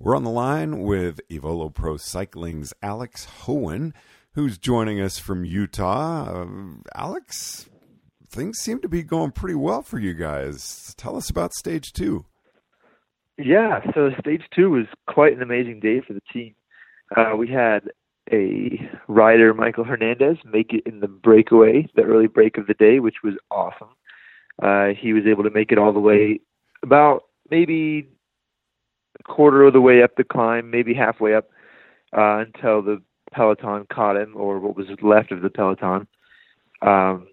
We're on the line with Aevolo Pro Cycling's Alex Hoehn, who's joining us from Utah. Uh, Alex, things seem to be going pretty well for you guys. Tell us about stage two. Yeah, so stage two was quite an amazing day for the team. Uh, we had a rider, Michael Hernandez, make it in the breakaway, the early break of the day, which was awesome. Uh, he was able to make it all the way about maybe quarter of the way up the climb, maybe halfway up, uh, until the peloton caught him, or what was left of the peloton. Um,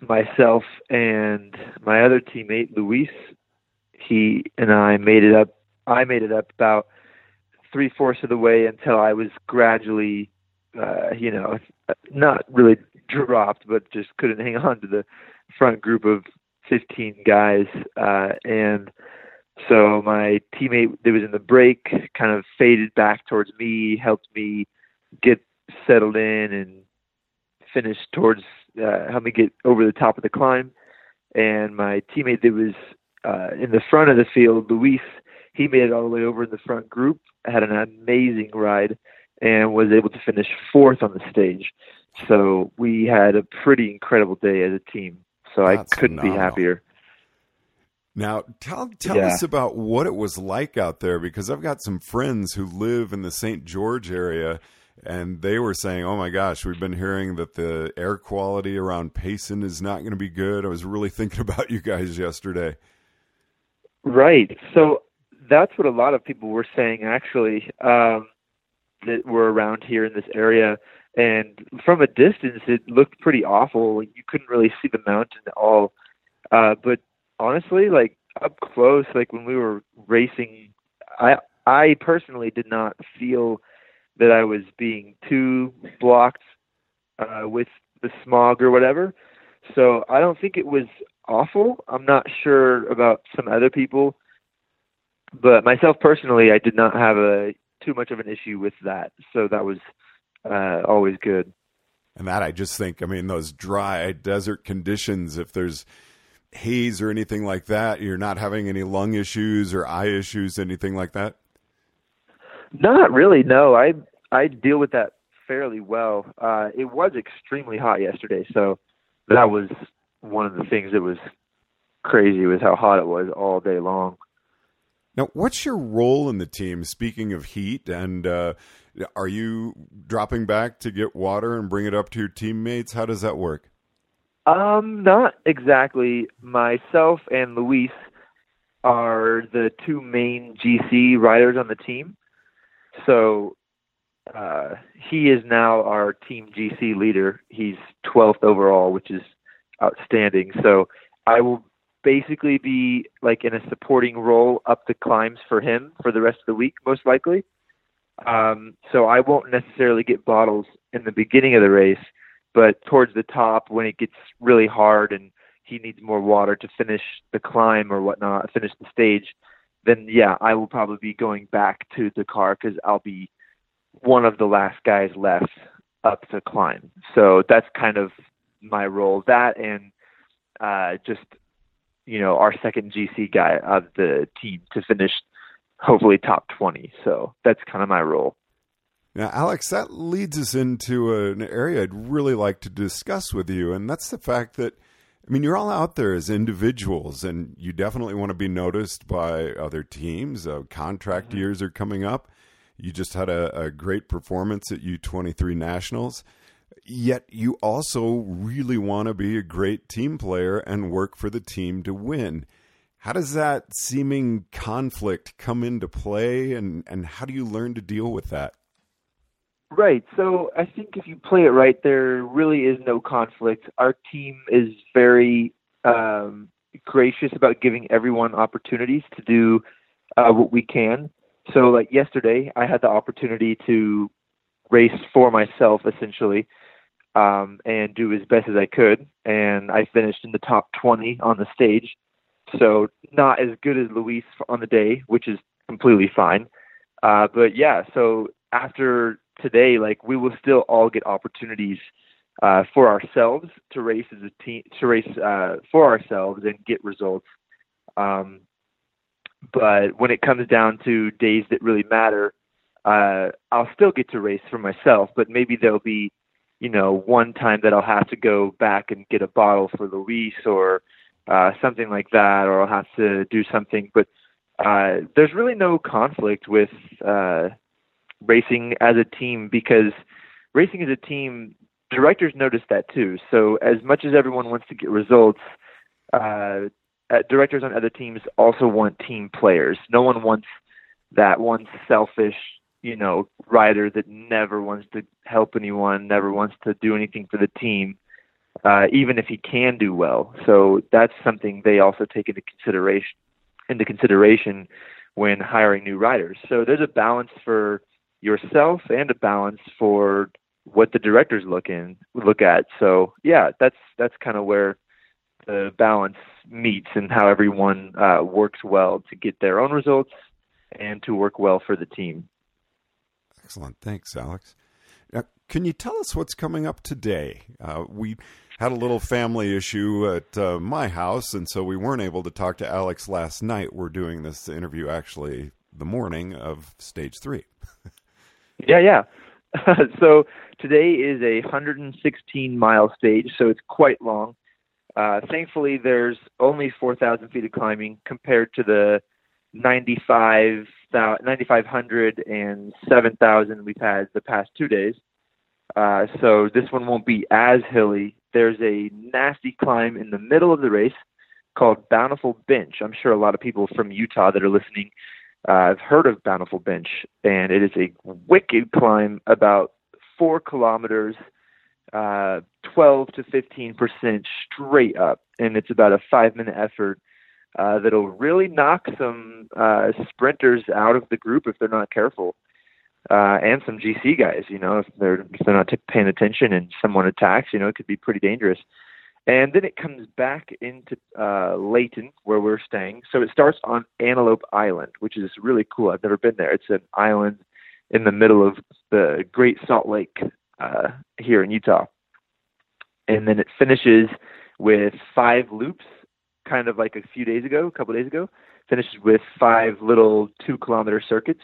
myself and my other teammate, Luis, he and I made it up. I made it up about three fourths of the way until I was gradually, uh, you know, not really dropped, but just couldn't hang on to the front group of 15 guys. Uh, and so my teammate that was in the break kind of faded back towards me, helped me get settled in and finish towards, uh, helped me get over the top of the climb. And my teammate that was uh, in the front of the field, Luis, he made it all the way over in the front group, had an amazing ride, and was able to finish fourth on the stage. So we had a pretty incredible day as a team. So That's I couldn't phenomenal. be happier. Now, tell tell Yeah. us about what it was like out there because I've got some friends who live in the St. George area, and they were saying, "Oh my gosh, we've been hearing that the air quality around Payson is not going to be good." I was really thinking about you guys yesterday. Right. So that's what a lot of people were saying actually um, that were around here in this area. And from a distance, it looked pretty awful. You couldn't really see the mountain at all. Uh, but honestly, like up close, like when we were racing, I I personally did not feel that I was being too blocked uh, with the smog or whatever. So I don't think it was awful. I'm not sure about some other people, but myself personally, I did not have a too much of an issue with that. So that was uh, always good. And that I just think, I mean, those dry desert conditions, if there's haze or anything like that, you're not having any lung issues or eye issues, anything like that. Not really. No, I I deal with that fairly well. Uh, it was extremely hot yesterday, so that was one of the things that was crazy was how hot it was all day long. Now, what's your role in the team? Speaking of heat, and uh, are you dropping back to get water and bring it up to your teammates? How does that work? Um, not exactly. Myself and Luis are the two main GC riders on the team. So uh, he is now our team GC leader. He's 12th overall, which is outstanding. So I will basically be like in a supporting role up the climbs for him for the rest of the week, most likely. Um, so I won't necessarily get bottles in the beginning of the race, but towards the top when it gets really hard and he needs more water to finish the climb or whatnot, finish the stage, then yeah, I will probably be going back to the car because I'll be one of the last guys left up to climb. So that's kind of my role. That and uh, just you know our second GC guy of the team to finish hopefully top 20. So that's kind of my role. Now, Alex, that leads us into an area I'd really like to discuss with you, and that's the fact that, I mean, you're all out there as individuals, and you definitely want to be noticed by other teams. Uh, contract mm-hmm. years are coming up. You just had a, a great performance at U23 Nationals. Yet you also really want to be a great team player and work for the team to win. How does that seeming conflict come into play, and, and how do you learn to deal with that? Right. So I think if you play it right, there really is no conflict. Our team is very um, gracious about giving everyone opportunities to do uh, what we can. So, like yesterday, I had the opportunity to race for myself essentially um, and do as best as I could, and I finished in the top 20 on the stage. So, not as good as Luis on the day, which is completely fine. Uh, but yeah, so after today, like we will still all get opportunities uh, for ourselves to race as a team, to race uh, for ourselves and get results. Um, but when it comes down to days that really matter, uh, I'll still get to race for myself. But maybe there'll be, you know, one time that I'll have to go back and get a bottle for Luis or uh, something like that, or I'll have to do something. But uh, there's really no conflict with uh, racing as a team because racing as a team, directors notice that too. So as much as everyone wants to get results, uh, directors on other teams also want team players. No one wants that one selfish, you know, rider that never wants to help anyone, never wants to do anything for the team, uh, even if he can do well. So that's something they also take into consideration into consideration when hiring new riders. So there's a balance for yourself and a balance for what the directors look in look at. So yeah, that's that's kind of where the balance meets and how everyone uh, works well to get their own results and to work well for the team. Excellent, thanks, Alex. Now, can you tell us what's coming up today? Uh, we had a little family issue at uh, my house, and so we weren't able to talk to Alex last night. We're doing this interview actually the morning of stage three. Yeah, yeah. so today is a 116 mile stage, so it's quite long. Uh, thankfully, there's only 4,000 feet of climbing compared to the 95, 9,500 and 7,000 we've had the past two days. Uh, so this one won't be as hilly. There's a nasty climb in the middle of the race called Bountiful Bench. I'm sure a lot of people from Utah that are listening uh, I've heard of Bountiful Bench, and it is a wicked climb, about four kilometers, uh, 12 to 15 percent straight up, and it's about a five-minute effort uh, that'll really knock some uh, sprinters out of the group if they're not careful, uh, and some GC guys. You know, if they're if they're not t- paying attention and someone attacks, you know, it could be pretty dangerous. And then it comes back into uh, Layton, where we're staying. So it starts on Antelope Island, which is really cool. I've never been there. It's an island in the middle of the Great Salt Lake uh, here in Utah. And then it finishes with five loops, kind of like a few days ago, a couple days ago. Finishes with five little two kilometer circuits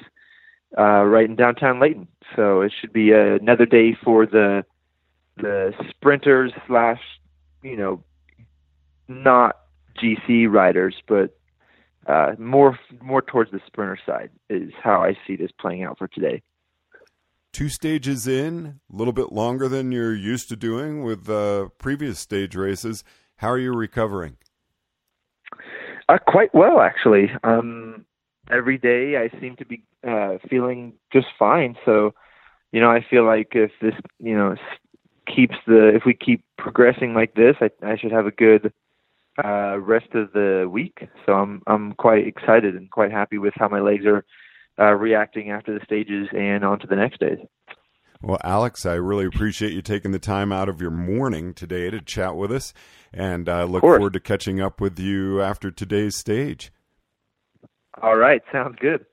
uh, right in downtown Layton. So it should be another day for the the sprinters slash you know, not GC riders, but uh, more more towards the sprinter side is how I see this playing out for today. Two stages in, a little bit longer than you're used to doing with uh, previous stage races. How are you recovering? Uh, quite well, actually. Um, every day I seem to be uh, feeling just fine. So, you know, I feel like if this, you know, keeps the if we keep progressing like this, I, I should have a good uh, rest of the week. So I'm I'm quite excited and quite happy with how my legs are uh, reacting after the stages and on to the next days. Well, Alex, I really appreciate you taking the time out of your morning today to chat with us, and I uh, look forward to catching up with you after today's stage. All right, sounds good.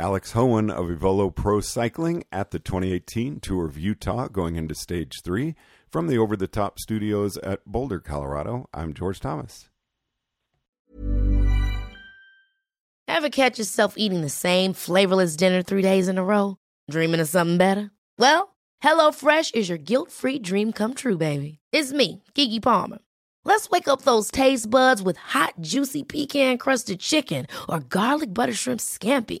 Alex Hoehn of Aevolo Pro Cycling at the 2018 Tour of Utah going into stage three. From the Over the Top studios at Boulder, Colorado, I'm George Thomas. Ever catch yourself eating the same flavorless dinner three days in a row? Dreaming of something better? Well, HelloFresh is your guilt-free dream come true, baby. It's me, Keke Palmer. Let's wake up those taste buds with hot, juicy pecan-crusted chicken or garlic butter shrimp scampi.